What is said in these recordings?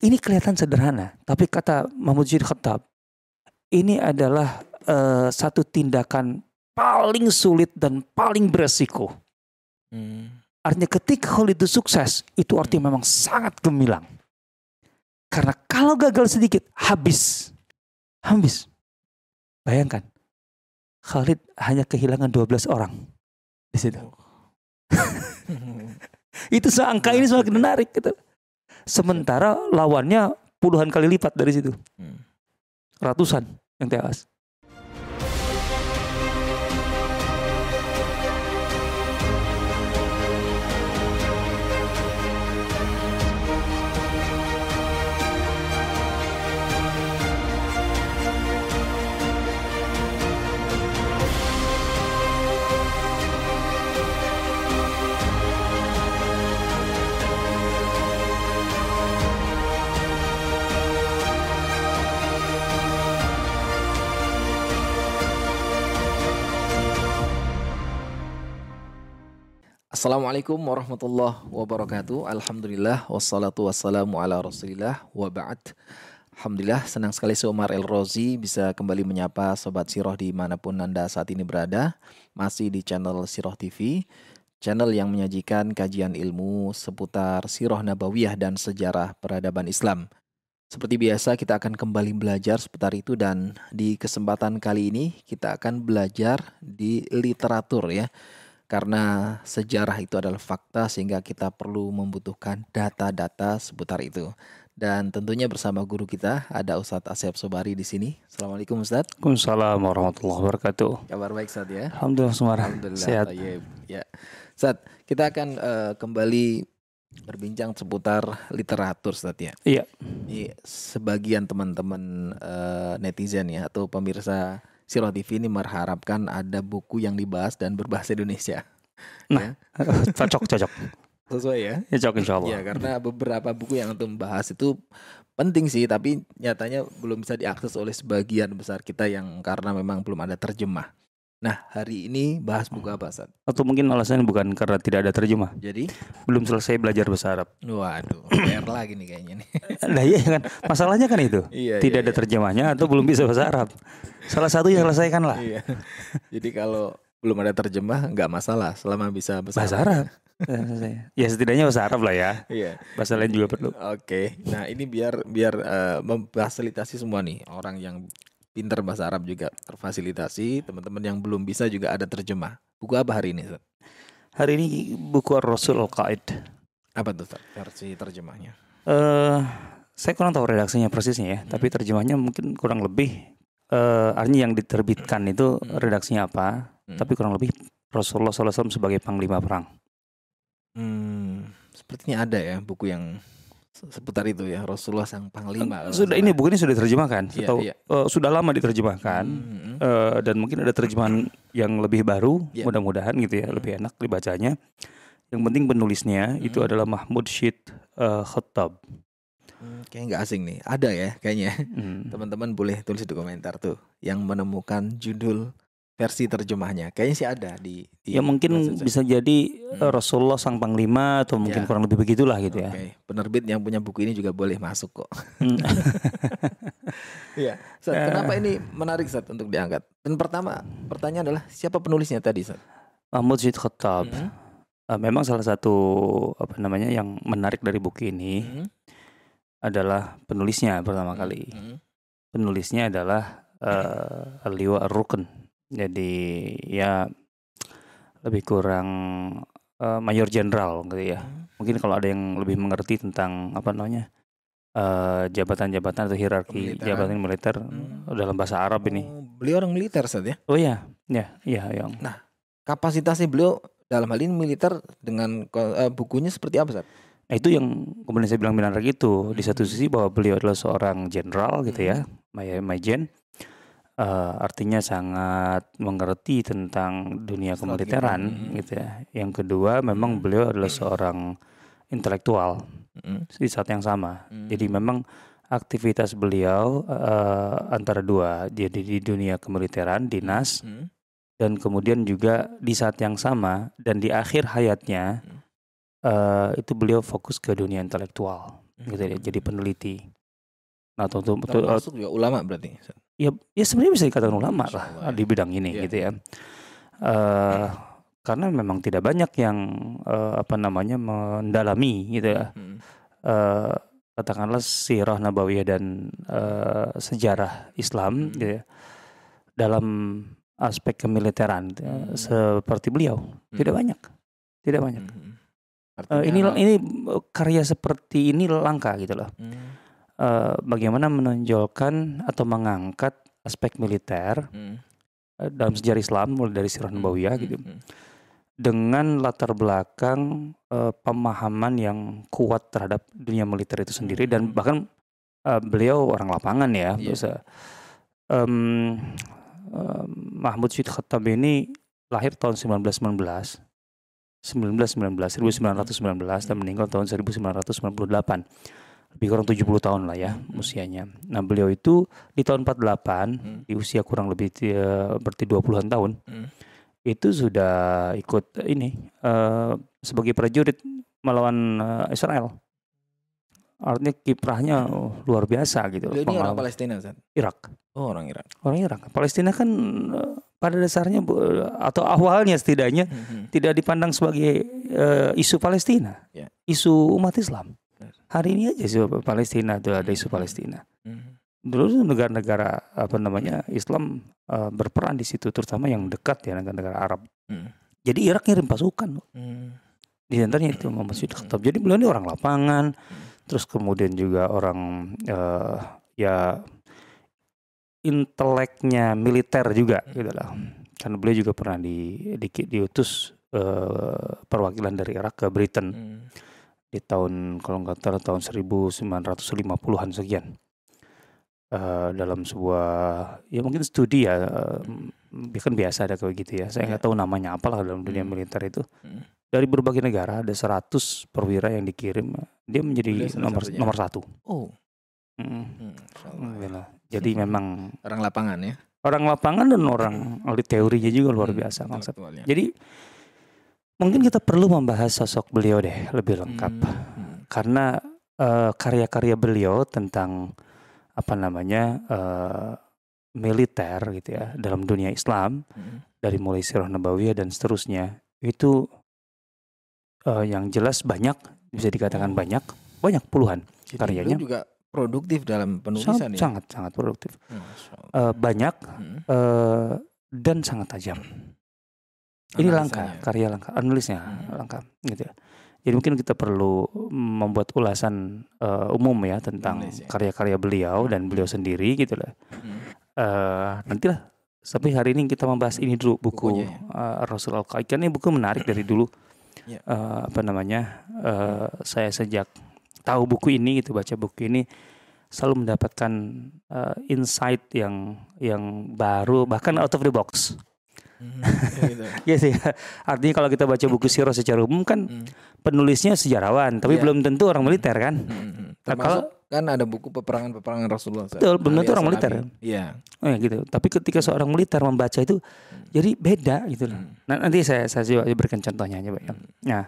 ini kelihatan sederhana, tapi kata Mahmud Jid Khattab, ini adalah uh, satu tindakan paling sulit dan paling beresiko. Hmm. Artinya ketika Khalid itu sukses, itu artinya memang sangat gemilang. Karena kalau gagal sedikit, habis. Habis. Bayangkan, Khalid hanya kehilangan 12 orang di situ. itu seangka ini semakin menarik gitu. Sementara lawannya puluhan kali lipat dari situ. Hmm. Ratusan yang tewas. Assalamualaikum warahmatullahi wabarakatuh. Alhamdulillah wassalatu wassalamu ala Rasulillah wa ba'd. Alhamdulillah senang sekali Umar El Rozi bisa kembali menyapa sobat Siroh di mana pun Anda saat ini berada. Masih di channel Siroh TV, channel yang menyajikan kajian ilmu seputar Siroh Nabawiyah dan sejarah peradaban Islam. Seperti biasa kita akan kembali belajar seputar itu dan di kesempatan kali ini kita akan belajar di literatur ya karena sejarah itu adalah fakta sehingga kita perlu membutuhkan data-data seputar itu. Dan tentunya bersama guru kita ada Ustadz Asep Sobari di sini. Assalamualaikum Ustadz. Waalaikumsalam warahmatullahi wabarakatuh. Kabar baik Ustadz ya. Alhamdulillah semua. Alhamdulillah. Sehat. Ya. Ustadz, kita akan uh, kembali berbincang seputar literatur Ustadz ya. Iya. Ini sebagian teman-teman uh, netizen ya atau pemirsa Siro TV ini mengharapkan ada buku yang dibahas dan berbahasa Indonesia. Nah, ya. cocok cocok. Sesuai ya? Ya cocok insya Allah. Ya karena beberapa buku yang untuk membahas itu penting sih, tapi nyatanya belum bisa diakses oleh sebagian besar kita yang karena memang belum ada terjemah. Nah, hari ini bahas buku apa, Sat? Atau mungkin alasannya bukan karena tidak ada terjemah. Jadi? Belum selesai belajar bahasa Arab. Waduh, PR lagi nih kayaknya nih. nah iya kan, masalahnya kan itu. Iya, tidak iya, ada iya. terjemahnya atau belum bisa bahasa Arab. Salah satu yang selesaikan lah. Iya. Jadi kalau belum ada terjemah nggak masalah selama bisa bahasa, bahasa Arab. ya setidaknya bahasa Arab lah ya. Iya. Bahasa lain juga perlu. Oke. Nah ini biar biar uh, memfasilitasi semua nih orang yang pinter bahasa Arab juga terfasilitasi. Teman-teman yang belum bisa juga ada terjemah. Buku apa hari ini? Ustaz? Hari ini buku Rasul Al-Qaid. Apa tuh Ustaz, versi terjemahnya? Eh, uh, saya kurang tahu redaksinya persisnya ya, hmm. tapi terjemahnya mungkin kurang lebih uh, artinya yang diterbitkan itu hmm. redaksinya apa, hmm. tapi kurang lebih Rasulullah SAW sebagai panglima perang. Hmm, sepertinya ada ya buku yang seputar itu ya Rasulullah sang panglima. Sudah ini buku ini sudah diterjemahkan iya, atau iya. Uh, sudah lama diterjemahkan hmm, uh, dan mungkin ada terjemahan yang lebih baru yeah. mudah-mudahan gitu ya hmm. lebih enak dibacanya. Yang penting penulisnya hmm. itu adalah Mahmud Syed uh, Khattab. Hmm, kayak nggak asing nih, ada ya kayaknya. Hmm. Teman-teman boleh tulis di komentar tuh yang menemukan judul versi terjemahnya. Kayaknya sih ada di, di Ya mungkin bisa jadi hmm. Eh, Rasulullah sang panglima atau mungkin ya. kurang lebih begitulah gitu okay. ya. Penerbit yang punya buku ini juga boleh masuk kok. Hmm. Iya. Sat, kenapa ini menarik Sat untuk diangkat? Dan pertama, pertanyaan adalah siapa penulisnya tadi Sat? Mahmud Zid Khattab. Hmm. Uh, memang salah satu apa namanya yang menarik dari buku ini hmm. adalah penulisnya pertama hmm. kali. Hmm. Penulisnya adalah uh, Aliwa Ar-Rukn jadi ya lebih kurang uh, mayor jenderal gitu ya. Hmm. Mungkin kalau ada yang lebih mengerti tentang apa namanya uh, jabatan-jabatan atau hierarki jabatan militer hmm. dalam bahasa Arab ini. Oh, beliau orang militer saja. Ya? Oh iya, ya, iya yang. Nah, kapasitasnya beliau dalam hal ini militer dengan uh, bukunya seperti apa, Sat? Nah, itu yang kemudian saya bilang menarik itu. Di satu sisi bahwa beliau adalah seorang jenderal gitu ya, hmm. Majen uh, artinya sangat mengerti tentang dunia kemiliteran hmm. gitu ya. Yang kedua memang hmm. beliau adalah seorang intelektual hmm. di saat yang sama. Hmm. Jadi memang aktivitas beliau uh, antara dua, jadi di dunia kemiliteran, dinas hmm. dan kemudian juga di saat yang sama dan di akhir hayatnya hmm. uh, itu beliau fokus ke dunia intelektual. gitu ya, jadi peneliti. Nah, tentu betul masuk juga ulama berarti. Ya, ya sebenarnya bisa dikatakan ulama lah ya. di bidang ini yeah. gitu ya. Uh, karena memang tidak banyak yang uh, apa namanya mendalami gitu ya. Hmm. Uh, katakanlah sirah nabawiyah dan uh, sejarah Islam hmm. gitu ya. Dalam aspek kemiliteran hmm. seperti beliau hmm. tidak banyak. Tidak banyak. Hmm. Uh, ini ini karya seperti ini langka gitu loh. Hmm. Uh, bagaimana menonjolkan atau mengangkat aspek militer hmm. uh, dalam sejarah Islam mulai dari sirah hmm. nabawiyah gitu. hmm. gitu dengan latar belakang uh, pemahaman yang kuat terhadap dunia militer itu sendiri hmm. dan bahkan uh, beliau orang lapangan ya yeah. bisa um, uh, Mahmud Syed Khattab ini lahir tahun 1919 1919 1919 dan meninggal tahun 1998 lebih kurang 70 tahun lah ya hmm. usianya. Nah beliau itu di tahun 48 hmm. di usia kurang lebih uh, berarti 20-an tahun hmm itu sudah ikut ini uh, sebagai prajurit melawan uh, Israel. Artinya kiprahnya oh, luar biasa gitu. Ini orang Palestina, Zat? Irak. Oh, orang Irak. Orang Irak. Palestina kan uh, pada dasarnya atau awalnya setidaknya hmm, hmm. tidak dipandang sebagai uh, isu Palestina, yeah. isu umat Islam. Hari ini aja isu Palestina itu ada isu hmm, hmm. Palestina. Hmm dulu negara-negara apa namanya Islam uh, berperan di situ terutama yang dekat ya negara-negara Arab. Hmm. Jadi Irak ngirim pasukan. Hmm. Di antaranya itu Muhammad Syed Khattab. Jadi beliau ini orang lapangan, hmm. terus kemudian juga orang uh, ya inteleknya militer juga hmm. gitu lah. Karena beliau juga pernah di, di diutus uh, perwakilan dari Irak ke Britain hmm. Di tahun kalau nggak salah tahun 1950-an sekian uh, dalam sebuah ya mungkin studi ya uh, kan biasa ada kayak gitu ya saya nggak yeah. tahu namanya apalah dalam dunia hmm. militer itu hmm. dari berbagai negara ada 100 perwira yang dikirim dia menjadi nomor satunya. nomor satu oh hmm. Hmm, jadi hmm. memang orang lapangan ya orang lapangan dan orang ahli teorinya juga luar hmm. biasa konsep jadi mungkin kita perlu membahas sosok beliau deh lebih lengkap hmm. Hmm. karena uh, karya-karya beliau tentang apa namanya uh, militer gitu ya dalam dunia Islam hmm. dari mulai sirah nabawiyah dan seterusnya itu uh, yang jelas banyak bisa dikatakan banyak banyak puluhan Jadi karyanya juga produktif dalam penulisan sangat, ya sangat sangat produktif uh, banyak hmm. uh, dan sangat tajam ini langka karya langka anulisnya hmm. langka gitu ya jadi mungkin kita perlu membuat ulasan uh, umum ya tentang ya. karya-karya beliau dan beliau sendiri gitu lah. Hmm. Uh, nantilah tapi hari ini kita membahas ini dulu buku ya. uh, Rasul Al. Ini buku menarik dari dulu. Ya. Uh, apa namanya? Uh, saya sejak tahu buku ini gitu baca buku ini selalu mendapatkan uh, insight yang yang baru bahkan out of the box. Hmm, gitu. ya sih. Artinya kalau kita baca buku sirah secara umum kan hmm. penulisnya sejarawan, tapi yeah. belum tentu orang militer kan. Hmm. Nah, kalau kan ada buku peperangan-peperangan Rasulullah. Betul, belum tentu orang militer. Iya. Oh ya gitu. Tapi ketika seorang militer membaca itu hmm. jadi beda gitu loh. Hmm. Nah, nanti saya saya coba berikan contohnya aja, Pak. Hmm. Nah,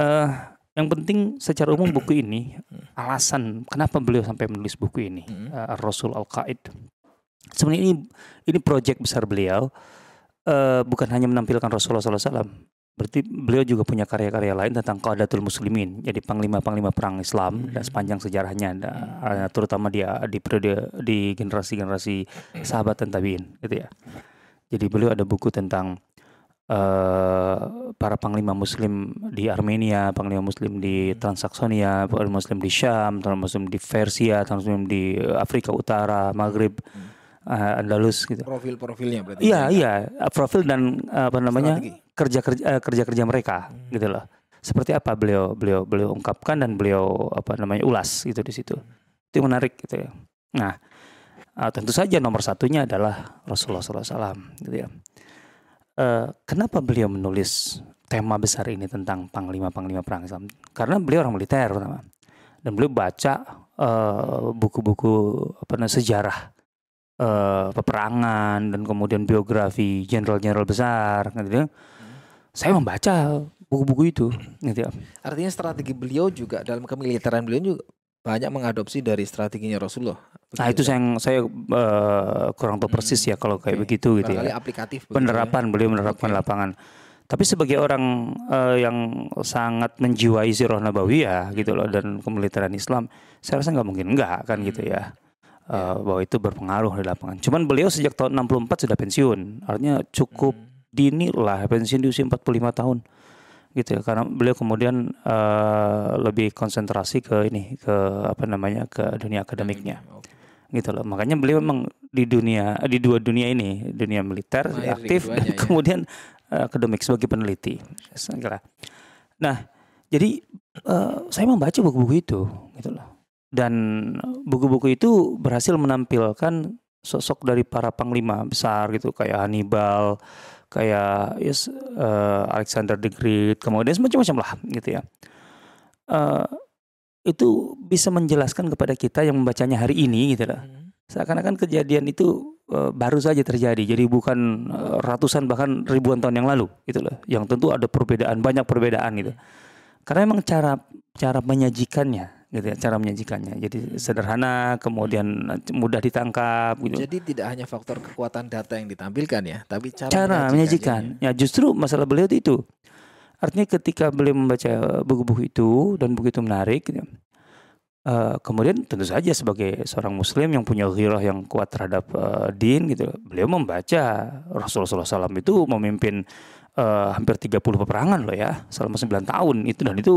uh, yang penting secara umum buku ini hmm. alasan kenapa beliau sampai menulis buku ini hmm. uh, Rasul Al Qaid. Sebenarnya ini ini proyek besar beliau uh, bukan hanya menampilkan Rasulullah SAW. Berarti beliau juga punya karya-karya lain tentang Qadatul Muslimin, jadi panglima-panglima perang Islam hmm. dan sepanjang sejarahnya, hmm. terutama dia di periode di generasi-generasi sahabat dan tabiin, gitu ya. Jadi beliau ada buku tentang uh, para panglima Muslim di Armenia, panglima Muslim di Transaksonia, panglima Muslim di Syam, panglima Muslim di Persia, panglima Muslim di Afrika Utara, Maghrib. Hmm uh, Andalus gitu. Profil-profilnya berarti. Iya, iya, profil dan uh, apa namanya? kerja-kerja uh, kerja-kerja mereka hmm. gitu loh. Seperti apa beliau beliau beliau ungkapkan dan beliau apa namanya ulas gitu di situ. Itu menarik gitu ya. Nah, uh, tentu saja nomor satunya adalah Rasulullah SAW gitu ya. Uh, kenapa beliau menulis tema besar ini tentang panglima-panglima perang Islam? Karena beliau orang militer pertama. Dan beliau baca buku-buku uh, apa namanya sejarah uh, peperangan dan kemudian biografi jenderal-jenderal besar gitu ya. saya membaca buku-buku itu gitu ya. Artinya strategi beliau juga dalam kemiliteran beliau juga banyak mengadopsi dari strateginya Rasulullah. Begitu nah itu ya? yang saya uh, kurang tahu persis hmm. ya kalau kayak okay. begitu gitu ya. aplikatif. Penerapan ya. beliau menerapkan okay. lapangan. Tapi sebagai orang uh, yang sangat menjiwai sirah nabawiyah gitu loh dan kemiliteran Islam, saya rasa nggak mungkin enggak kan gitu ya. Uh, bahwa itu berpengaruh di lapangan. Cuman beliau sejak tahun 64 sudah pensiun. Artinya cukup hmm. dini lah pensiun di usia 45 tahun. Gitu ya karena beliau kemudian uh, lebih konsentrasi ke ini ke apa namanya ke dunia akademiknya. Gitu loh. Makanya beliau memang di dunia di dua dunia ini dunia militer Mahir aktif dan ya. kemudian uh, akademik sebagai peneliti. Nah jadi uh, saya membaca buku-buku itu gitu loh dan buku-buku itu berhasil menampilkan sosok dari para panglima besar gitu kayak Hannibal kayak yes, uh, Alexander the Great, kemudian macam-macam lah gitu ya. Uh, itu bisa menjelaskan kepada kita yang membacanya hari ini gitu lah. Hmm. Seakan-akan kejadian itu uh, baru saja terjadi, jadi bukan uh, ratusan bahkan ribuan tahun yang lalu gitu loh. Yang tentu ada perbedaan, banyak perbedaan gitu. Hmm. Karena memang cara cara menyajikannya gitu ya cara menyajikannya. Jadi sederhana, kemudian mudah ditangkap gitu. Jadi tidak hanya faktor kekuatan data yang ditampilkan ya, tapi cara, cara menyajikan. Ya justru masalah beliau itu. Artinya ketika beliau membaca buku-buku itu dan buku itu menarik gitu, Uh, kemudian tentu saja sebagai seorang muslim yang punya ghirah yang kuat terhadap uh, din gitu, beliau membaca Rasulullah SAW itu memimpin uh, hampir 30 peperangan loh ya selama 9 tahun itu dan itu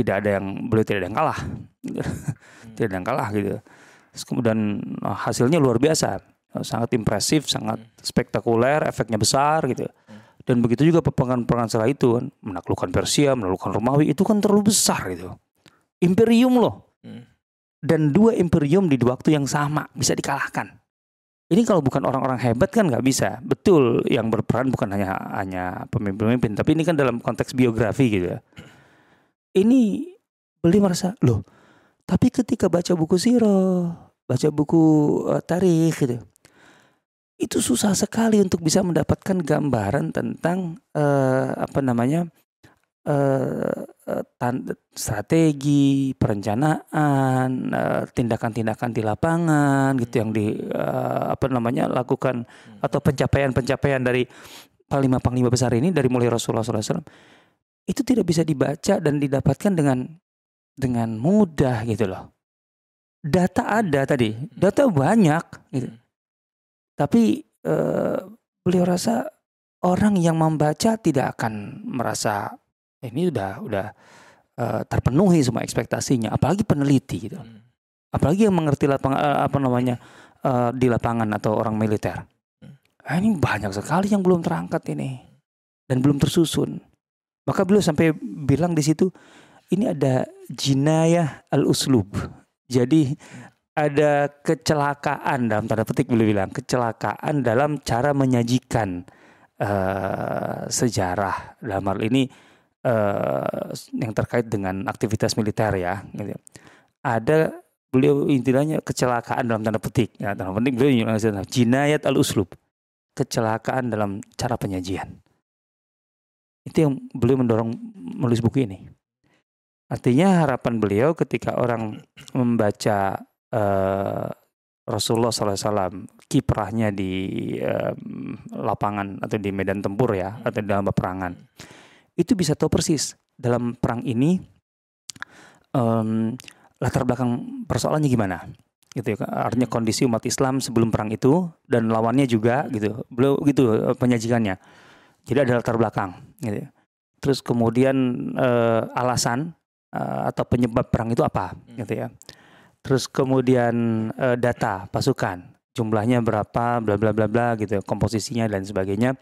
tidak ada yang beliau tidak ada yang kalah. Hmm. tidak ada yang kalah gitu. Terus kemudian nah, hasilnya luar biasa. Sangat impresif sangat hmm. spektakuler efeknya besar gitu. Hmm. dan begitu juga peperangan-peperangan setelah itu kan menaklukkan Persia menaklukkan Romawi itu kan terlalu besar gitu. Imperium loh. Dan dua imperium di waktu yang sama bisa dikalahkan. Ini kalau bukan orang-orang hebat kan nggak bisa. Betul, yang berperan bukan hanya hanya pemimpin-pemimpin, tapi ini kan dalam konteks biografi gitu ya ini beli merasa loh tapi ketika baca buku siro baca buku uh, tarikh gitu. Itu susah sekali untuk bisa mendapatkan gambaran tentang uh, apa namanya uh, strategi perencanaan tindakan-tindakan di lapangan gitu yang di uh, apa namanya lakukan atau pencapaian-pencapaian dari panglima-panglima besar ini dari mulai Rasulullah SAW itu tidak bisa dibaca dan didapatkan dengan dengan mudah gitu loh. Data ada tadi, hmm. data banyak gitu. Hmm. Tapi eh, beliau rasa orang yang membaca tidak akan merasa eh, ini udah udah eh, terpenuhi semua ekspektasinya, apalagi peneliti gitu. Hmm. Apalagi yang mengerti lapangan eh, apa namanya eh, di lapangan atau orang militer. Ah, ini banyak sekali yang belum terangkat ini dan belum tersusun. Maka beliau sampai bilang di situ ini ada jinayah al-uslub. Jadi ada kecelakaan dalam tanda petik beliau bilang kecelakaan dalam cara menyajikan uh, sejarah dalam hal ini uh, yang terkait dengan aktivitas militer ya. Gitu. Ada beliau intinya kecelakaan dalam tanda petik ya dalam penting beliau jinayat al-uslub kecelakaan dalam cara penyajian. Itu yang beliau mendorong menulis buku ini. Artinya harapan beliau ketika orang membaca uh, Rasulullah SAW kiprahnya di uh, lapangan atau di medan tempur ya atau dalam peperangan itu bisa tahu persis dalam perang ini um, latar belakang persoalannya gimana gitu ya. Artinya kondisi umat Islam sebelum perang itu dan lawannya juga gitu. Beliau gitu eh, penyajikannya jadi ada latar belakang gitu. Ya. Terus kemudian uh, alasan uh, atau penyebab perang itu apa hmm. gitu ya. Terus kemudian uh, data pasukan, jumlahnya berapa, bla bla bla bla gitu, ya, komposisinya dan sebagainya.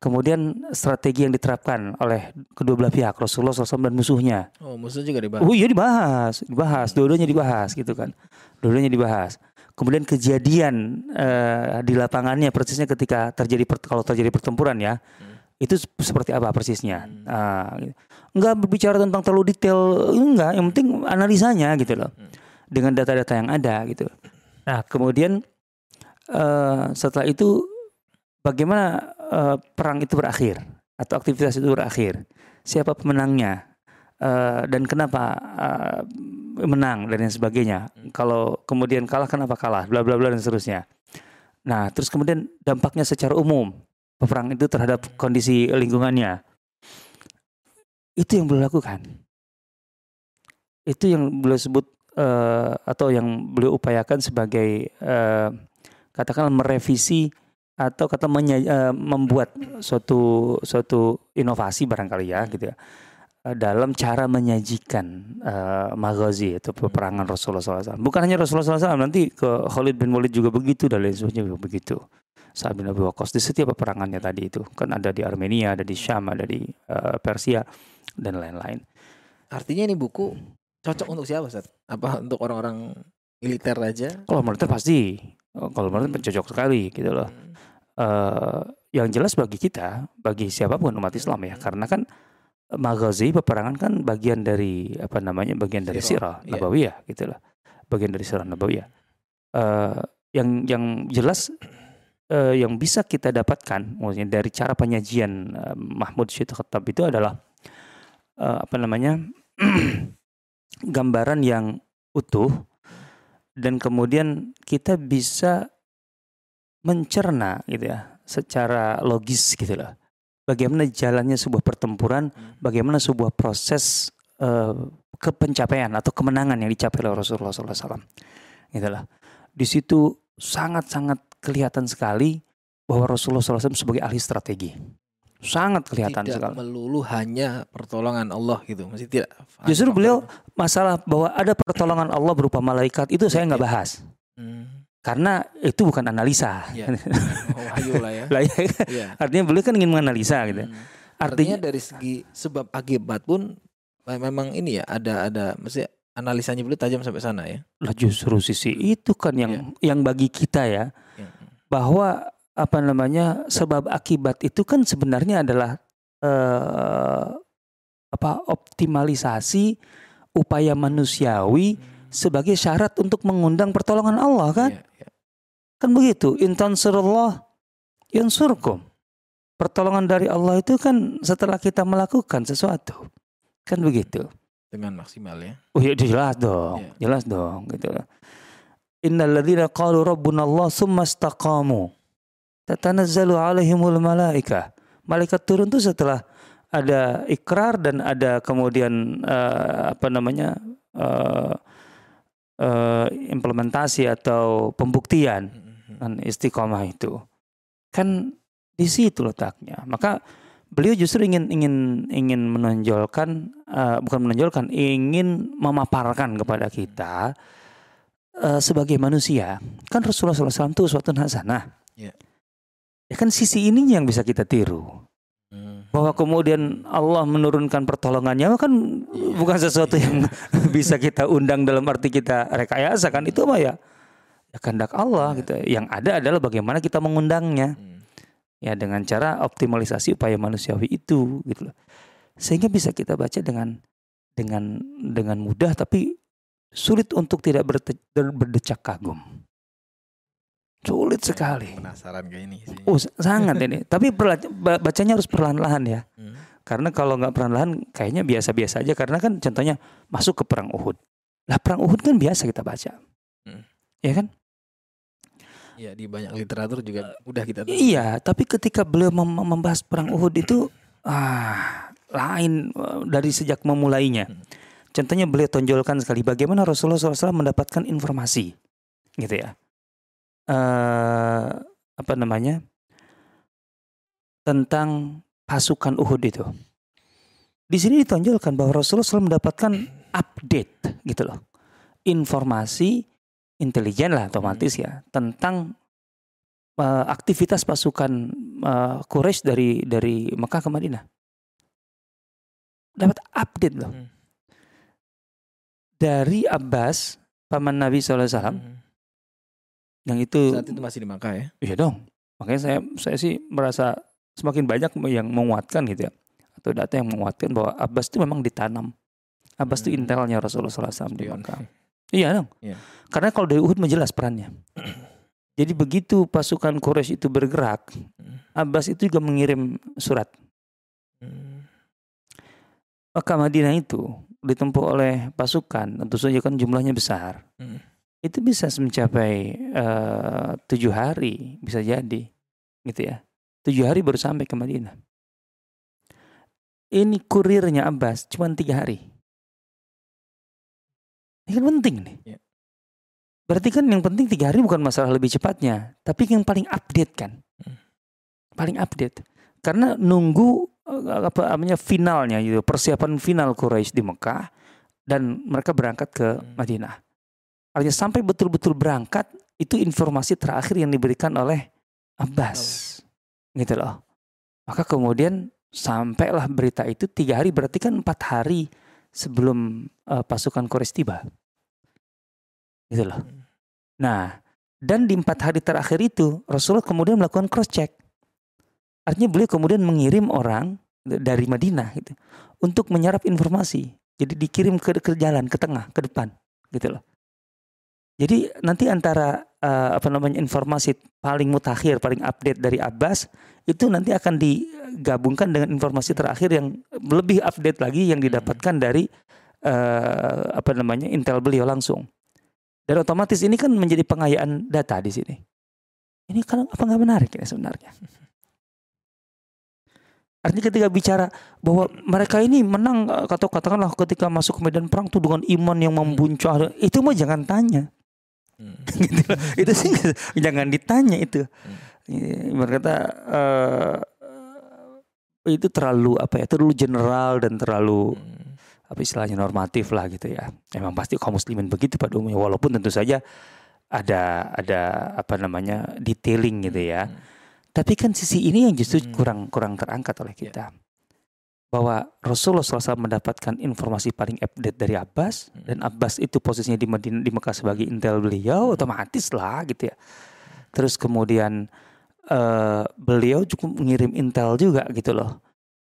Kemudian strategi yang diterapkan oleh kedua belah pihak Rasulullah SAW dan musuhnya. Oh musuh juga dibahas. Oh iya dibahas, dibahas, dua-duanya dibahas gitu kan, dua-duanya dibahas. Kemudian kejadian uh, di lapangannya persisnya ketika terjadi kalau terjadi pertempuran ya, hmm itu seperti apa persisnya. Hmm. Uh, enggak berbicara tentang terlalu detail, enggak. Yang penting analisanya gitu loh, hmm. dengan data-data yang ada gitu. Nah kemudian uh, setelah itu bagaimana uh, perang itu berakhir? atau aktivitas itu berakhir. Siapa pemenangnya uh, dan kenapa uh, menang dan lain sebagainya. Kalau kemudian kalah kenapa kalah, bla bla bla dan seterusnya. Nah, terus kemudian dampaknya secara umum peperang itu terhadap kondisi lingkungannya. Itu yang beliau lakukan. Itu yang beliau sebut uh, atau yang beliau upayakan sebagai uh, katakanlah merevisi atau kata uh, membuat suatu suatu inovasi barangkali ya gitu ya dalam cara menyajikan uh, maghazi itu peperangan Rasulullah SAW. Bukan hanya Rasulullah SAW, nanti ke Khalid bin Walid juga begitu dan lain sebagainya juga begitu. Sa'ad bin Abi Waqqas di setiap peperangannya tadi itu kan ada di Armenia, ada di Syam, ada di uh, Persia dan lain-lain. Artinya ini buku cocok untuk siapa, Ustaz? Apa untuk orang-orang militer aja? Kalau militer pasti. Kalau militer cocok sekali gitu loh. Hmm uh, yang jelas bagi kita, bagi siapa pun umat Islam ya, karena kan maghazi peperangan kan bagian dari apa namanya bagian dari sirah yeah. nabawiyah gitu lah bagian dari sirah nabawiyah uh, yang yang jelas uh, yang bisa kita dapatkan maksudnya dari cara penyajian uh, Mahmud Syed Khattab itu adalah uh, apa namanya gambaran yang utuh dan kemudian kita bisa mencerna gitu ya secara logis gitu loh. Bagaimana jalannya sebuah pertempuran, bagaimana sebuah proses uh, kepencapaian atau kemenangan yang dicapai oleh Rasulullah SAW. Gitu lah. Di situ sangat-sangat kelihatan sekali bahwa Rasulullah SAW sebagai ahli strategi. Sangat kelihatan tidak sekali. melulu hanya pertolongan Allah gitu, masih tidak. Justru beliau masalah bahwa ada pertolongan Allah berupa malaikat itu saya nggak bahas. Hmm karena itu bukan analisa. Ya. Oh, ayo lah ya. lah, ya. ya. Artinya beliau kan ingin menganalisa gitu. Hmm. Artinya, Artinya dari segi sebab akibat pun memang ini ya ada ada mesti analisanya beliau tajam sampai sana ya. Lah justru sisi itu kan yang ya. yang bagi kita ya, ya bahwa apa namanya sebab akibat itu kan sebenarnya adalah eh, apa optimalisasi upaya manusiawi hmm. Sebagai syarat untuk mengundang pertolongan Allah kan. Ya Kan begitu. Intan surullah yansurkum. Pertolongan dari Allah itu kan setelah kita melakukan sesuatu. Kan begitu. Dengan maksimal ya. Oh ya jelas dong. Yeah. Jelas dong gitu. Innal ladzina qalu rabbuna Allah tsumma istaqamu tatanazzalu alaihimul malaika. Malaikat turun tuh setelah ada ikrar dan ada kemudian uh, apa namanya uh, uh, implementasi atau pembuktian kan istiqomah itu kan di situ letaknya maka beliau justru ingin ingin ingin menonjolkan uh, bukan menonjolkan ingin memaparkan kepada kita uh, sebagai manusia kan Rasulullah SAW itu suatu hasanah yeah. ya kan sisi ini yang bisa kita tiru. Bahwa kemudian Allah menurunkan pertolongannya kan yeah. bukan sesuatu yang bisa kita undang dalam arti kita rekayasa kan itu apa ya ya kehendak Allah gitu. Yang ada adalah bagaimana kita mengundangnya. Hmm. Ya dengan cara optimalisasi upaya manusiawi itu gitu loh. Sehingga bisa kita baca dengan dengan dengan mudah tapi sulit untuk tidak berdecak kagum. Sulit sekali. Penasaran kayak ini sih. Oh, sangat ini. Tapi bacanya harus perlahan-lahan ya. Hmm. Karena kalau nggak perlahan-lahan kayaknya biasa-biasa aja karena kan contohnya masuk ke perang Uhud. Lah perang Uhud kan biasa kita baca. Hmm. Ya kan? Iya di banyak literatur juga udah kita tahu. Iya, tapi ketika beliau mem membahas perang Uhud itu ah lain eh, dari sejak memulainya. Hmm. Contohnya beliau tonjolkan sekali bagaimana Rasulullah SAW mendapatkan informasi, gitu ya. Uh, apa namanya tentang pasukan Uhud itu. Di sini ditonjolkan bahwa Rasulullah SAW mendapatkan update, gitu loh, informasi intelijen lah otomatis ya tentang uh, aktivitas pasukan uh, Quraisy dari dari Mekah ke Madinah. Dapat update loh. Hmm. Dari Abbas paman Nabi SAW hmm. Yang itu saat itu masih di Mekah ya? Iya dong. Makanya saya saya sih merasa semakin banyak yang menguatkan gitu ya atau data yang menguatkan bahwa Abbas itu memang ditanam. Abbas itu hmm. intelnya Rasulullah SAW di Mekah. Iya dong. Iya. Karena kalau dari Uhud menjelas perannya. Jadi begitu pasukan Quraisy itu bergerak, Abbas itu juga mengirim surat Mekah Madinah itu ditempuh oleh pasukan, tentu saja kan jumlahnya besar. Hmm. Itu bisa mencapai uh, tujuh hari, bisa jadi, gitu ya. Tujuh hari baru sampai ke Madinah. Ini kurirnya Abbas cuma tiga hari. Ini kan penting nih. Ya. Berarti kan yang penting tiga hari bukan masalah lebih cepatnya, tapi yang paling update kan, hmm. paling update. Karena nunggu eh, apa namanya finalnya gitu, persiapan final Quraisy di Mekah dan mereka berangkat ke hmm. Madinah. Artinya sampai betul-betul berangkat itu informasi terakhir yang diberikan oleh Abbas, gitu loh. Maka kemudian sampailah berita itu tiga hari berarti kan empat hari sebelum uh, pasukan Quraisy tiba. Gitu loh. Hmm. nah dan di empat hari terakhir itu Rasulullah kemudian melakukan cross check artinya beliau kemudian mengirim orang dari Madinah gitu untuk menyerap informasi. Jadi dikirim ke, ke jalan ke tengah ke depan gitu loh jadi nanti antara uh, apa namanya informasi paling mutakhir, paling update dari Abbas itu nanti akan digabungkan dengan informasi terakhir yang lebih update lagi yang didapatkan hmm. dari uh, apa namanya intel beliau langsung. Dan otomatis ini kan menjadi pengayaan data di sini. Ini kan apa nggak menarik ya sebenarnya? Artinya ketika bicara bahwa mereka ini menang atau katakanlah ketika masuk ke medan perang tuh dengan iman yang membuncah itu mah jangan tanya Hmm. gitu itu sih jangan ditanya itu. Hmm. Berkata uh, itu terlalu apa ya? Terlalu general dan terlalu hmm. apa istilahnya normatif lah gitu ya. Emang pasti kaum muslimin begitu pada umumnya walaupun tentu saja ada ada apa namanya detailing gitu ya. Hmm. Tapi kan sisi ini yang justru hmm. kurang kurang terangkat oleh kita. Yeah bahwa Rasulullah SAW mendapatkan informasi paling update dari Abbas hmm. dan Abbas itu posisinya di Madinah di Mekah sebagai intel beliau hmm. otomatis lah gitu ya. Terus kemudian uh, beliau cukup mengirim intel juga gitu loh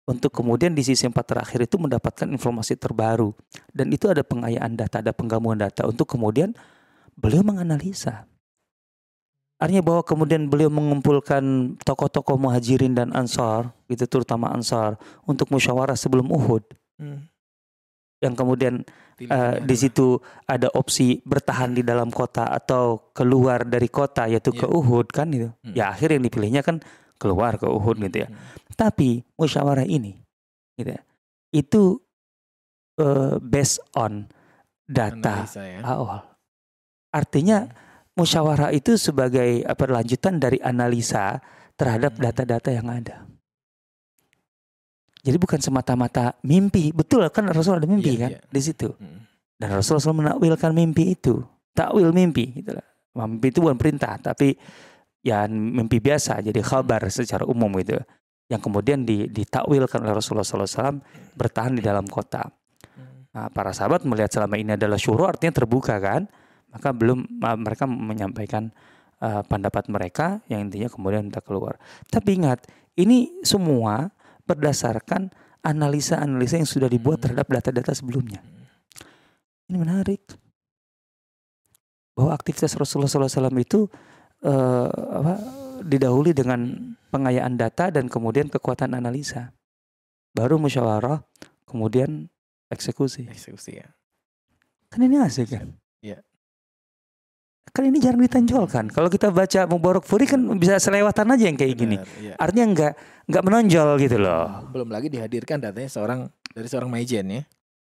untuk kemudian di sisi empat terakhir itu mendapatkan informasi terbaru dan itu ada pengayaan data, ada penggabungan data untuk kemudian beliau menganalisa Artinya bahwa kemudian beliau mengumpulkan tokoh-tokoh muhajirin dan ansar, gitu terutama ansar, untuk musyawarah sebelum Uhud. Hmm. Yang kemudian uh, di situ ada opsi bertahan di dalam kota atau keluar dari kota, yaitu yeah. ke iya. Uhud kan itu. Hmm. Ya akhir yang dipilihnya kan keluar ke Uhud gitu ya. Hmm. Tapi musyawarah ini, gitu ya, itu uh, based on data ya. awal. Artinya hmm musyawarah itu sebagai apa lanjutan dari analisa terhadap hmm. data-data yang ada. Jadi bukan semata-mata mimpi, betul kan Rasul ada mimpi yeah, kan yeah. di situ. Hmm. Dan Rasul selalu menakwilkan mimpi itu, takwil mimpi gitu lah. Mimpi itu bukan perintah, tapi ya mimpi biasa, jadi khabar secara umum itu. Yang kemudian ditakwilkan oleh Rasulullah SAW bertahan di dalam kota. Hmm. Nah, para sahabat melihat selama ini adalah syuruh artinya terbuka kan maka belum mereka menyampaikan uh, pendapat mereka yang intinya kemudian kita keluar. Tapi ingat, ini semua berdasarkan analisa-analisa yang sudah dibuat hmm. terhadap data-data sebelumnya. Ini menarik. Bahwa aktivitas Rasulullah SAW itu uh, apa, didahului dengan pengayaan data dan kemudian kekuatan analisa. Baru musyawarah, kemudian eksekusi. Eksekusi ya. Kan ini asik kan? Iya. Kan ini jarang ditonjolkan. Kalau kita baca Mubarak Furi kan bisa selewatan aja yang kayak Benar, gini. Iya. Artinya nggak nggak menonjol gitu loh. Belum lagi dihadirkan datanya seorang dari seorang Maijen ya.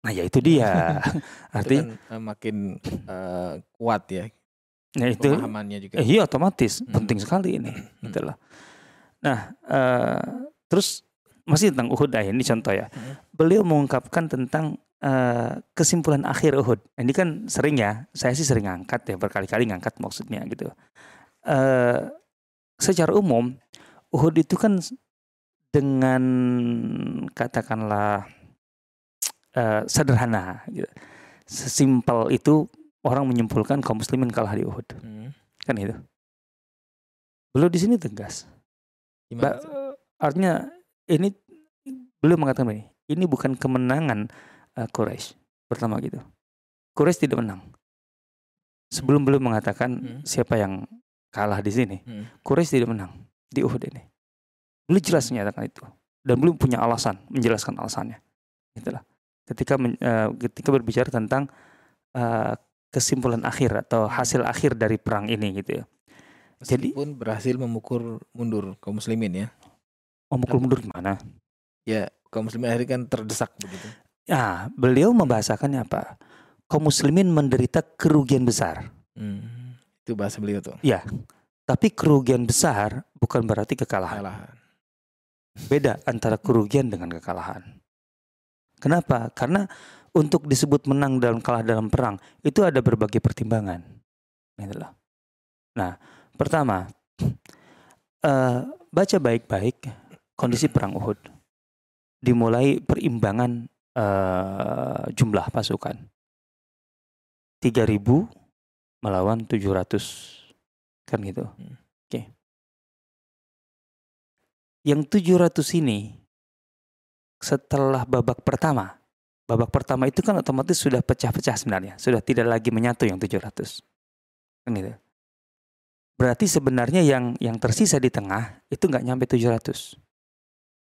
Nah ya itu dia. Artinya kan, uh, makin uh, kuat ya. Nah itu pemahamannya juga. Eh, iya otomatis hmm. penting sekali ini. Hmm. Gitu loh. Nah uh, terus masih tentang Uhud ini contoh ya. Hmm. Beliau mengungkapkan tentang uh, kesimpulan akhir Uhud. Ini kan sering ya, saya sih sering ngangkat ya berkali-kali ngangkat maksudnya gitu. Uh, secara umum Uhud itu kan dengan katakanlah uh, sederhana, gitu. sesimpel itu orang menyimpulkan kaum muslimin kalah di Uhud, hmm. kan itu. Belum di sini tegas. Ba artinya ini belum mengatakan ini, ini bukan kemenangan uh, Quraisy pertama gitu. Quraisy tidak menang. Sebelum belum mengatakan hmm. siapa yang kalah di sini, hmm. Quraisy tidak menang di Uhud ini. Belum jelas menyatakan itu dan belum punya alasan menjelaskan alasannya. Itulah. ketika men, uh, ketika berbicara tentang uh, kesimpulan akhir atau hmm. hasil akhir dari perang ini gitu ya. Jadi pun berhasil memukul mundur kaum muslimin ya. Memukul mundur gimana? Ya, kaum muslimin akhirnya kan terdesak begitu. Ya, beliau membahasakannya apa? Kaum muslimin menderita kerugian besar. Hmm, itu bahasa beliau tuh. Ya, tapi kerugian besar bukan berarti kekalahan. Kekalahan. Beda antara kerugian dengan kekalahan. Kenapa? Karena untuk disebut menang dalam kalah dalam perang itu ada berbagai pertimbangan. Gitu. Nah, pertama, uh, baca baik-baik kondisi perang Uhud. Dimulai perimbangan uh, jumlah pasukan. 3000 melawan 700 kan gitu. Hmm. Oke. Okay. Yang 700 ini setelah babak pertama babak pertama itu kan otomatis sudah pecah-pecah sebenarnya, sudah tidak lagi menyatu yang 700. Kan gitu. Berarti sebenarnya yang yang tersisa di tengah itu nggak nyampe 700.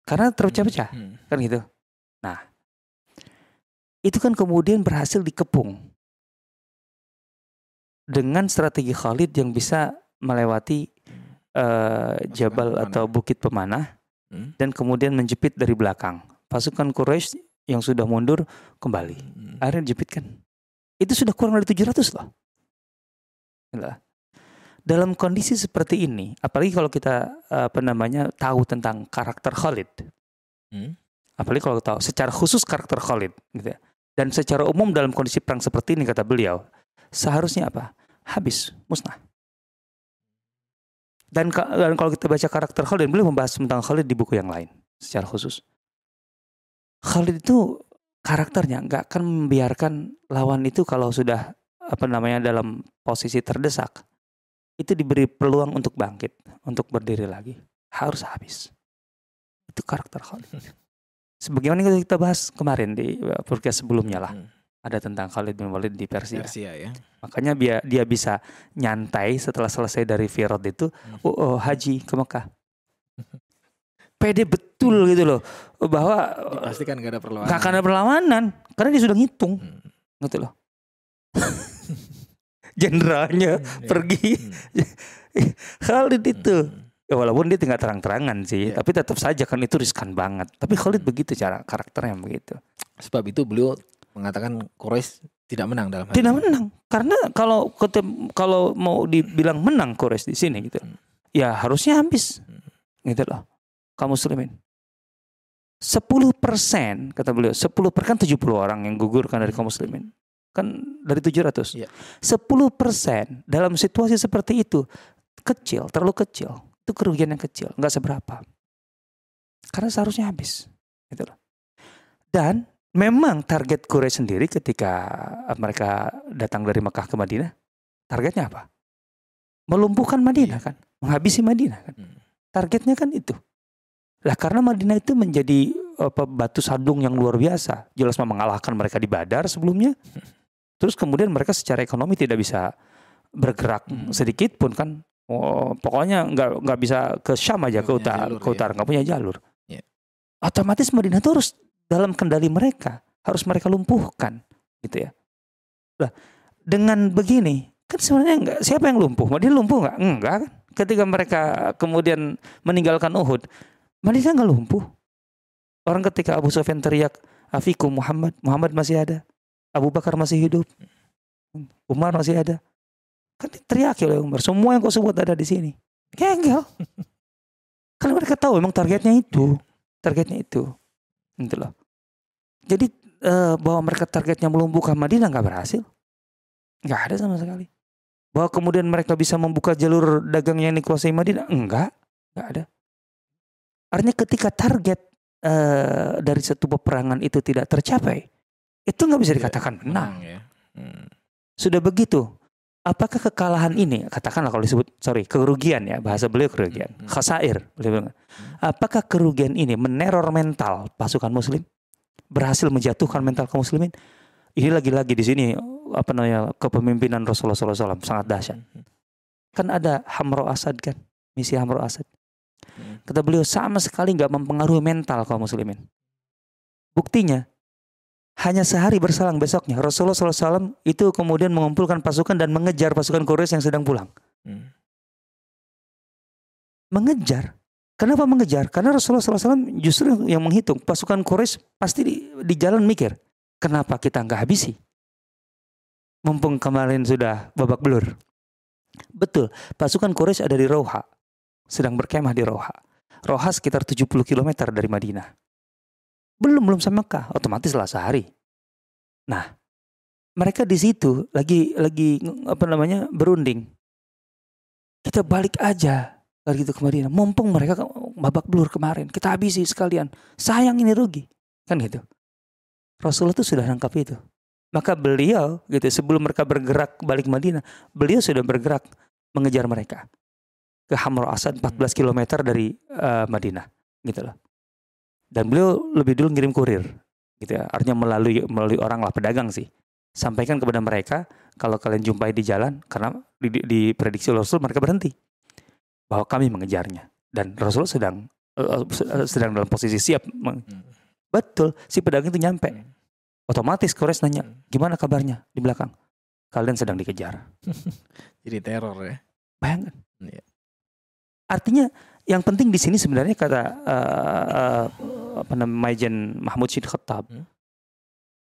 Karena terpecah-pecah, hmm, kan gitu. Nah, itu kan kemudian berhasil dikepung dengan strategi Khalid yang bisa melewati uh, jabal atau bukit pemanah hmm. dan kemudian menjepit dari belakang. Pasukan Quraisy yang sudah mundur kembali. Hmm. Akhirnya dijepit kan. Itu sudah kurang dari 700 loh. Dalam kondisi seperti ini, apalagi kalau kita apa namanya tahu tentang karakter Khalid. Hmm? Apalagi kalau tahu secara khusus karakter Khalid gitu ya. Dan secara umum dalam kondisi perang seperti ini kata beliau, seharusnya apa? Habis, musnah. Dan, dan kalau kita baca karakter Khalid, beliau membahas tentang Khalid di buku yang lain secara khusus. Khalid itu karakternya nggak akan membiarkan lawan itu kalau sudah apa namanya dalam posisi terdesak itu diberi peluang untuk bangkit, untuk berdiri lagi. Harus habis. Itu karakter Khalid. Sebagaimana yang kita bahas kemarin di podcast sebelumnya lah. Hmm. Ada tentang Khalid bin Walid di Persia. Persia ya. Makanya dia, dia bisa nyantai setelah selesai dari Firot itu, hmm. oh, oh, haji ke Mekah. pede betul gitu loh bahwa dipastikan gak ada perlawanan. Gak ada perlawanan karena dia sudah ngitung. Hmm. Gitu loh. Jenderalnya hmm, pergi. Hmm. Khalid itu. Hmm. Ya walaupun dia tinggal terang-terangan sih, yeah. tapi tetap saja kan itu riskan banget. Tapi Khalid hmm. begitu cara karakternya begitu. Sebab itu beliau mengatakan Quraisy tidak menang dalam Tidak menang. Karena kalau kalau mau dibilang menang Quraisy di sini gitu. Hmm. Ya harusnya habis. Hmm. Gitu loh kaum muslimin. 10 persen kata beliau, 10 persen 70 orang yang gugurkan dari kaum muslimin. Kan dari 700. Ya. 10 persen dalam situasi seperti itu kecil, terlalu kecil. Itu kerugian yang kecil, nggak seberapa. Karena seharusnya habis. Gitu loh. Dan memang target Quraisy sendiri ketika mereka datang dari Mekah ke Madinah, targetnya apa? Melumpuhkan Madinah iya. kan, menghabisi Madinah kan. Hmm. Targetnya kan itu. Lah karena Madinah itu menjadi apa batu sandung yang luar biasa. Jelas mengalahkan mereka di Badar sebelumnya. Terus kemudian mereka secara ekonomi tidak bisa bergerak hmm. sedikit pun kan. Oh, pokoknya nggak nggak bisa ke Syam aja ke utara, jalur, ke utara ya. nggak punya jalur. Ya. Otomatis Madinah itu harus dalam kendali mereka, harus mereka lumpuhkan, gitu ya. Lah dengan begini kan sebenarnya enggak siapa yang lumpuh? Madinah lumpuh nggak? Enggak kan? Ketika mereka kemudian meninggalkan Uhud, Madinah nggak lumpuh. Orang ketika Abu Sufyan teriak, Afiku Muhammad, Muhammad masih ada. Abu Bakar masih hidup. Umar masih ada. Kan teriak oleh Umar, semua yang kau sebut ada di sini. Kegel. Karena mereka tahu memang targetnya itu. Targetnya itu. Gitu loh. Jadi uh, bahwa mereka targetnya melumpuhkan Madinah nggak berhasil. Nggak ada sama sekali. Bahwa kemudian mereka bisa membuka jalur dagang yang dikuasai Madinah. Enggak. Nggak ada. Artinya ketika target uh, dari satu peperangan itu tidak tercapai, itu nggak bisa dikatakan menang. Ya. Hmm. Sudah begitu, apakah kekalahan ini, katakanlah kalau disebut, sorry, kerugian ya, bahasa beliau kerugian, hmm. khasair, beliau hmm. apakah kerugian ini meneror mental pasukan muslim? Berhasil menjatuhkan mental kaum muslimin? Ini lagi-lagi di sini, apa namanya, kepemimpinan Rasulullah SAW sangat dahsyat. Hmm. Kan ada Hamro Asad kan, misi Hamro Asad. Kata beliau sama sekali nggak mempengaruhi mental kaum muslimin. Buktinya Hanya sehari berselang besoknya Rasulullah SAW itu kemudian mengumpulkan pasukan dan mengejar pasukan Quraisy yang sedang pulang. Hmm. Mengejar. Kenapa mengejar? Karena Rasulullah SAW justru yang menghitung pasukan Quraisy pasti di, di jalan mikir, kenapa kita nggak habisi? Mumpung kemarin sudah babak belur. Betul, pasukan Quraisy ada di Roha, sedang berkemah di Roha. Roha sekitar 70 km dari Madinah. Belum belum sampai Mekah, otomatis lah sehari. Nah, mereka di situ lagi lagi apa namanya berunding. Kita balik aja dari itu ke Madinah. Mumpung mereka babak belur kemarin, kita habisi sekalian. Sayang ini rugi, kan gitu. Rasulullah itu sudah nangkap itu. Maka beliau gitu sebelum mereka bergerak balik Madinah, beliau sudah bergerak mengejar mereka ke Hamra Asad 14 km dari uh, Madinah, gitu loh dan beliau lebih dulu ngirim kurir gitu ya. Artinya melalui melalui orang lah pedagang sih. Sampaikan kepada mereka kalau kalian jumpai di jalan karena di, di, di Rasul mereka berhenti. Bahwa kami mengejarnya. Dan Rasul sedang uh, sedang dalam posisi siap hmm. betul si pedagang itu nyampe. Hmm. otomatis Kores nanya hmm. gimana kabarnya? Di belakang kalian sedang dikejar. Jadi teror ya. Bayangkan. Ya. artinya yang penting di sini sebenarnya kata uh, uh, apa namanya Majen Mahmud Syed Khattab hmm?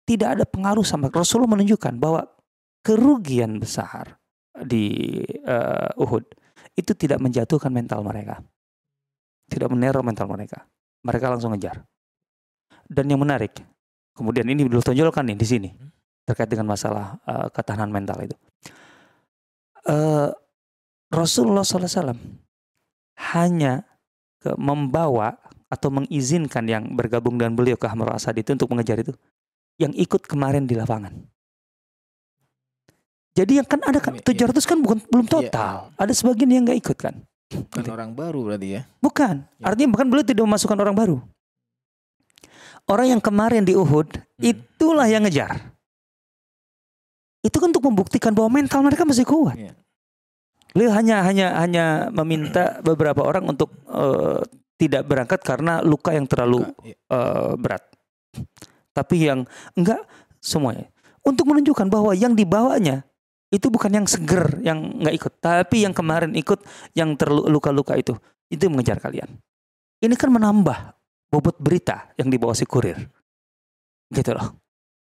tidak ada pengaruh sama Rasulullah menunjukkan bahwa kerugian besar di uh, Uhud itu tidak menjatuhkan mental mereka. Tidak meneror mental mereka. Mereka langsung ngejar. Dan yang menarik, kemudian ini dulu tonjolkan nih di sini hmm? terkait dengan masalah uh, ketahanan mental itu. Uh, Rasulullah SAW hanya ke membawa atau mengizinkan yang bergabung dengan beliau ke Hamra Asad itu untuk mengejar itu yang ikut kemarin di lapangan. Jadi yang kan ada kan 700 iya. kan bukan belum iya. total. Iya. Ada sebagian yang nggak ikut kan. Bukan gitu. orang baru berarti ya. Bukan. Ya. Artinya bahkan beliau tidak memasukkan orang baru. Orang yang kemarin di Uhud hmm. itulah yang ngejar. Itu kan untuk membuktikan bahwa mental mereka masih kuat. Beliau hanya hanya hanya meminta beberapa orang untuk uh, tidak berangkat karena luka yang terlalu uh, berat. Tapi yang enggak semuanya. Untuk menunjukkan bahwa yang dibawanya itu bukan yang seger yang enggak ikut, tapi yang kemarin ikut yang terluka-luka itu. Itu mengejar kalian. Ini kan menambah bobot berita yang dibawa si kurir. Gitu loh.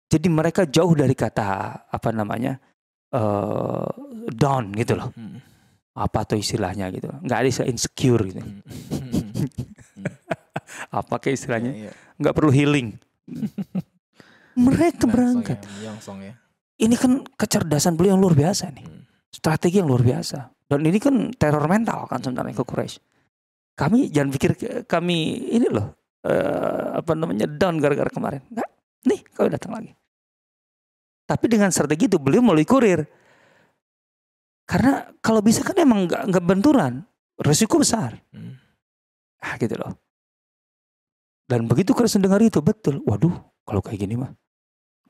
Jadi mereka jauh dari kata apa namanya? Uh, down gitu loh. Hmm apa tuh istilahnya gitu. Nggak ada istilah insecure gitu. Hmm. apa kayak istilahnya? Yeah, yeah. nggak perlu healing. Mereka berangkat. ya, ya. ini kan kecerdasan beliau yang luar biasa nih. Hmm. strategi yang luar biasa. Dan ini kan teror mental kan sebenarnya ke Quraisy kami jangan pikir kami ini loh uh, apa namanya down gara-gara kemarin. Nggak. Nih kau datang lagi. Tapi dengan strategi itu beliau melalui kurir karena kalau bisa kan emang nggak nggak benturan, resiko besar. Hmm. Ah gitu loh. Dan begitu Kristen dengar itu betul, waduh kalau kayak gini mah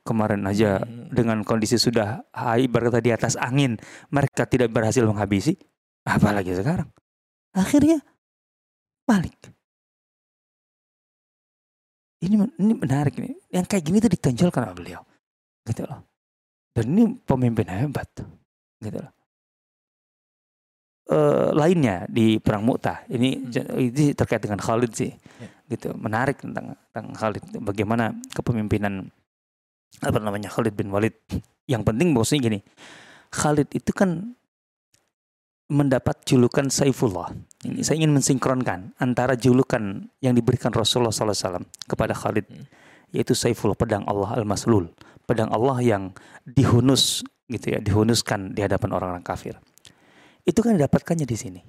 kemarin aja hmm. dengan kondisi sudah high berkata di atas angin mereka tidak berhasil menghabisi, apalagi sekarang. Akhirnya balik. Ini ini menarik nih. Yang kayak gini tuh ditonjolkan oleh beliau. Gitu loh. Dan ini pemimpin hebat. Gitu loh uh, lainnya di perang Mu'tah. Ini hmm. ini terkait dengan Khalid sih. Ya. Gitu. Menarik tentang tentang Khalid bagaimana kepemimpinan apa namanya Khalid bin Walid. Yang penting bosnya gini. Khalid itu kan mendapat julukan Saifullah. Ini saya ingin mensinkronkan antara julukan yang diberikan Rasulullah SAW kepada Khalid, hmm. yaitu Saifullah, pedang Allah al-Maslul, pedang Allah yang dihunus gitu ya, dihunuskan di hadapan orang-orang kafir. Itu kan didapatkannya di sini.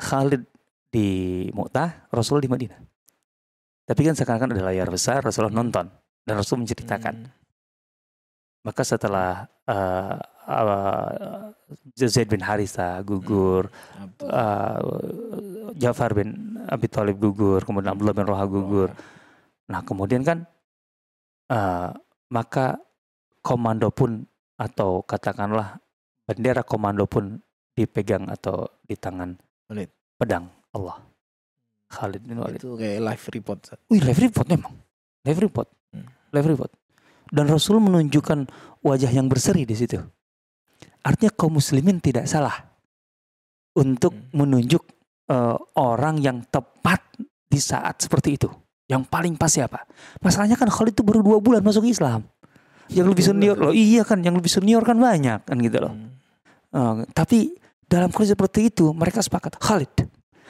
Khalid di Mu'tah, Rasul di Madinah. Tapi kan sekarang kan ada layar besar, Rasulullah nonton dan Rasul menceritakan. Hmm. Maka setelah uh, uh, Zaid bin Harisa gugur, hmm. uh, Jafar bin Abi Thalib gugur, kemudian Abdullah bin Roha gugur. Nah kemudian kan uh, maka komando pun atau katakanlah bendera komando pun dipegang atau di tangan Walid. pedang Allah. Khalid bin Walid. Itu kayak live report. Wih live report memang. Live report. Hmm. live report. Dan Rasul menunjukkan wajah yang berseri di situ. Artinya kaum muslimin tidak salah untuk hmm. menunjuk uh, orang yang tepat di saat seperti itu. Yang paling pas siapa? Masalahnya kan Khalid itu baru dua bulan masuk Islam. Yang lebih senior loh, iya kan, yang lebih senior kan banyak kan gitu loh. Hmm. Uh, tapi dalam kondisi seperti itu mereka sepakat Khalid.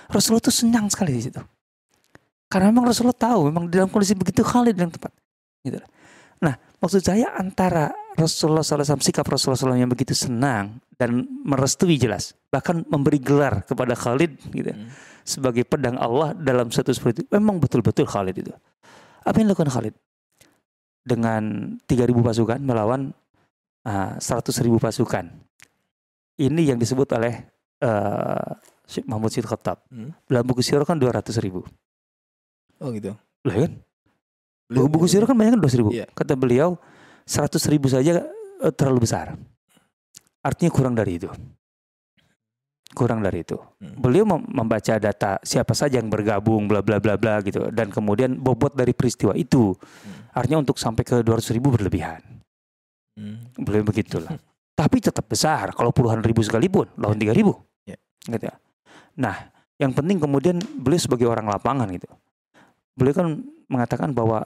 Rasulullah itu senang sekali di situ. Karena memang Rasulullah tahu memang dalam kondisi begitu Khalid yang tepat. Gitu. Nah, maksud saya antara Rasulullah SAW sikap Rasulullah SAW yang begitu senang dan merestui jelas, bahkan memberi gelar kepada Khalid gitu. Hmm sebagai pedang Allah dalam satu seperti itu. Memang betul-betul Khalid itu. Apa yang dilakukan Khalid? Dengan 3.000 pasukan melawan uh, 100.000 pasukan. Ini yang disebut oleh uh, Syekh Mahmud Syed Khattab. Hmm? Dalam buku sirah kan 200 ribu. Oh gitu. Lah kan? Buku-buku sirah kan banyak kan 200 ribu. Yeah. Kata beliau 100 ribu saja uh, terlalu besar. Artinya kurang dari itu kurang dari itu. Hmm. Beliau membaca data siapa saja yang bergabung bla bla bla bla gitu dan kemudian bobot dari peristiwa itu. Hmm. Artinya untuk sampai ke 200 ribu berlebihan. Hmm. Beliau begitulah. Hmm. Tapi tetap besar kalau puluhan ribu sekalipun lawan tiga ribu. Yeah. Gitu ya. Nah, yang penting kemudian beliau sebagai orang lapangan gitu. Beliau kan mengatakan bahwa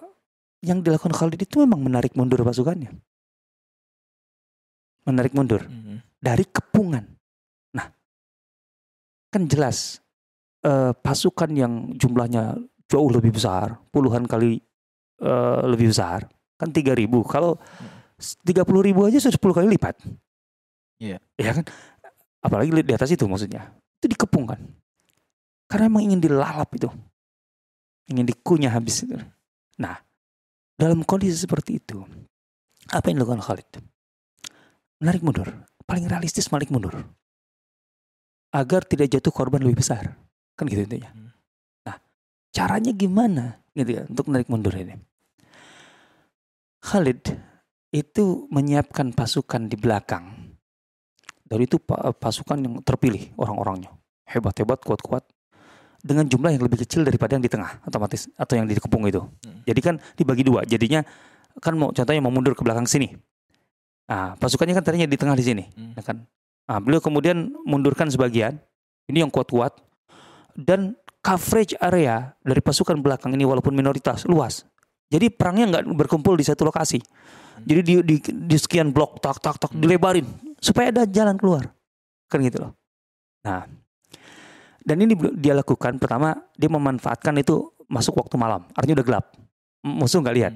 yang dilakukan Khalid itu memang menarik mundur pasukannya. Menarik mundur hmm. dari kepungan kan jelas uh, pasukan yang jumlahnya jauh lebih besar, puluhan kali uh, lebih besar, kan tiga ribu. Kalau tiga puluh ribu aja sudah sepuluh kali lipat. Iya. Yeah. Ya kan? Apalagi di atas itu maksudnya. Itu dikepung kan. Karena emang ingin dilalap itu. Ingin dikunyah habis itu. Nah, dalam kondisi seperti itu, apa yang dilakukan Khalid? Menarik mundur. Paling realistis balik mundur agar tidak jatuh korban lebih besar. Kan gitu intinya. Hmm. Nah, caranya gimana gitu ya untuk menarik mundur ini? Khalid itu menyiapkan pasukan di belakang. Dari itu pasukan yang terpilih orang-orangnya. Hebat-hebat, kuat-kuat. Dengan jumlah yang lebih kecil daripada yang di tengah otomatis atau yang di kepung itu. Hmm. Jadi kan dibagi dua. Jadinya kan mau contohnya mau mundur ke belakang sini. Nah, pasukannya kan tadinya di tengah di sini, hmm. Ya kan? Nah, beliau kemudian mundurkan sebagian, ini yang kuat-kuat, dan coverage area dari pasukan belakang ini walaupun minoritas luas. Jadi perangnya nggak berkumpul di satu lokasi. Jadi di, di, di sekian blok tak tak tak dilebarin supaya ada jalan keluar. Kan gitu loh. Nah, dan ini dia lakukan pertama dia memanfaatkan itu masuk waktu malam, artinya udah gelap. Musuh nggak lihat.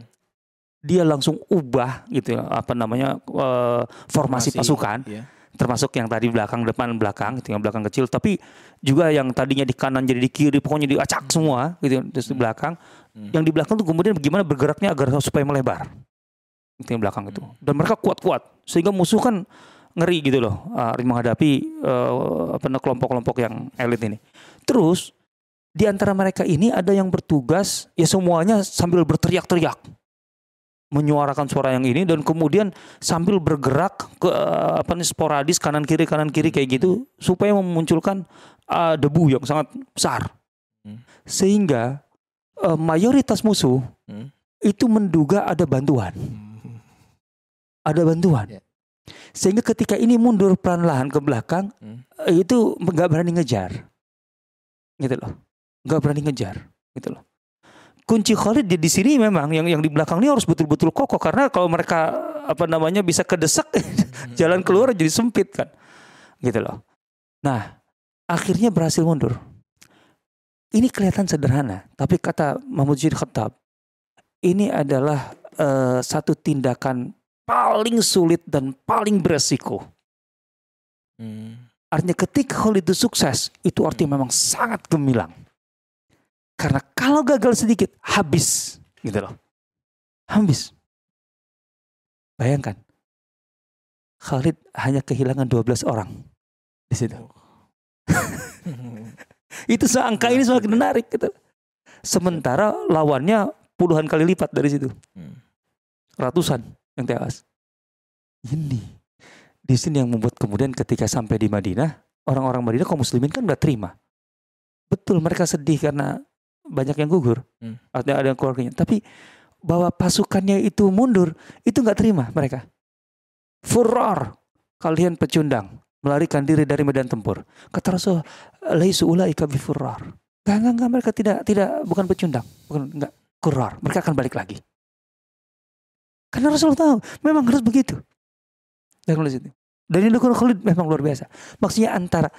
Dia langsung ubah gitu apa namanya uh, formasi, formasi pasukan. Iya termasuk yang tadi belakang depan belakang gitu yang belakang kecil tapi juga yang tadinya di kanan jadi di kiri pokoknya diacak hmm. semua gitu terus di hmm. belakang hmm. yang di belakang tuh kemudian bagaimana bergeraknya agar supaya melebar yang belakang itu hmm. dan mereka kuat-kuat sehingga musuh kan ngeri gitu loh uh, menghadapi uh, apa kelompok-kelompok yang elit ini terus di antara mereka ini ada yang bertugas ya semuanya sambil berteriak-teriak menyuarakan suara yang ini dan kemudian sambil bergerak ke uh, apa nih sporadis kanan kiri kanan kiri kayak gitu supaya memunculkan uh, debu yang sangat besar hmm. sehingga uh, mayoritas musuh hmm. itu menduga ada bantuan hmm. Ada bantuan. Yeah. sehingga ketika ini mundur pelan-pelan ke belakang hmm. itu nggak berani ngejar. Gitu loh. Nggak berani ngejar. Gitu loh. Kunci Khalid di, di sini memang yang yang di belakang ini harus betul-betul kokoh. Karena kalau mereka apa namanya bisa kedesak jalan keluar jadi sempit kan. Gitu loh. Nah akhirnya berhasil mundur. Ini kelihatan sederhana tapi kata Mahmud Jid Khattab ini adalah uh, satu tindakan paling sulit dan paling beresiko hmm. artinya ketika Khalid itu sukses itu artinya memang sangat gemilang karena kalau gagal sedikit, habis. Gitu loh. Habis. Bayangkan. Khalid hanya kehilangan 12 orang di situ. itu seangka ini semakin menarik gitu. Sementara lawannya puluhan kali lipat dari situ. Hmm. Ratusan yang tewas. Ini di sini yang membuat kemudian ketika sampai di Madinah, orang-orang Madinah kaum muslimin kan udah terima. Betul mereka sedih karena banyak yang gugur. Hmm. Artinya ada yang keluarganya. Tapi bahwa pasukannya itu mundur, itu nggak terima mereka. Furor, kalian pecundang, melarikan diri dari medan tempur. Kata Rasul, laisu ulaika bifurrar. Enggak, enggak, enggak, mereka tidak tidak bukan pecundang, bukan enggak kuror. Mereka akan balik lagi. Karena Rasul tahu, memang harus begitu. Dan Dan ini Khalid memang luar biasa. Maksudnya antara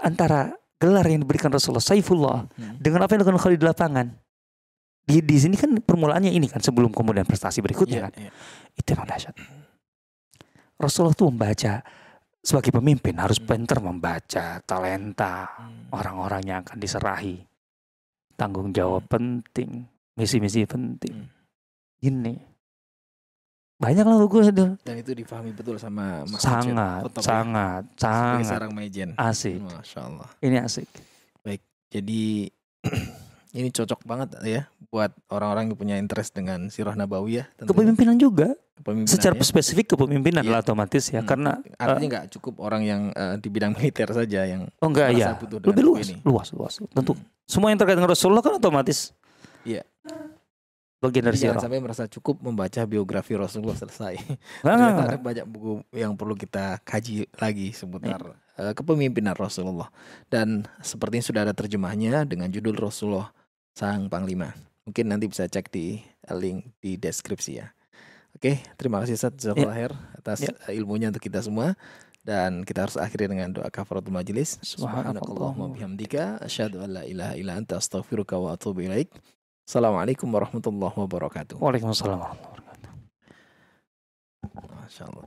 antara gelar yang diberikan Rasulullah Saifullah hmm. dengan apa yang dilakukan Khalid di lapangan. Di di sini kan permulaannya ini kan sebelum kemudian prestasi berikutnya yeah, kan. Yeah. Itu yang dahsyat. Rasulullah tuh membaca sebagai pemimpin harus hmm. pinter membaca talenta hmm. orang-orang yang akan diserahi. Tanggung jawab hmm. penting, misi-misi penting. Hmm. Ini banyak lah buku itu dan itu difahami betul sama Mas sangat Foto sangat ya. sangat sarang mejen asik masya Allah ini asik baik jadi ini cocok banget ya buat orang-orang yang punya interest dengan sirah nabawiyah kepemimpinan juga kepemimpinan secara ya. spesifik kepemimpinan iya. lah otomatis ya hmm. karena artinya eh, nggak uh, cukup orang yang uh, di bidang militer saja yang oh enggak ya lebih luas ini. luas luas tentu hmm. semua yang terkait dengan Rasulullah kan otomatis iya dari Jangan sampai merasa cukup membaca biografi Rasulullah selesai. Nah. ada banyak buku yang perlu kita kaji lagi seputar uh, kepemimpinan Rasulullah. Dan sepertinya sudah ada terjemahnya dengan judul Rasulullah Sang Panglima. Mungkin nanti bisa cek di link di deskripsi ya. Oke, terima kasih Ustaz Zafir ya. atas ya. ilmunya untuk kita semua dan kita harus akhiri dengan doa kafaratul majelis. Subhanakallahumma bihamdika asyhadu an la ilaha illa anta astaghfiruka wa atubu ilaik. Assalamualaikum warahmatullahi wabarakatuh. Waalaikumsalam warahmatullahi wabarakatuh. Masya Allah.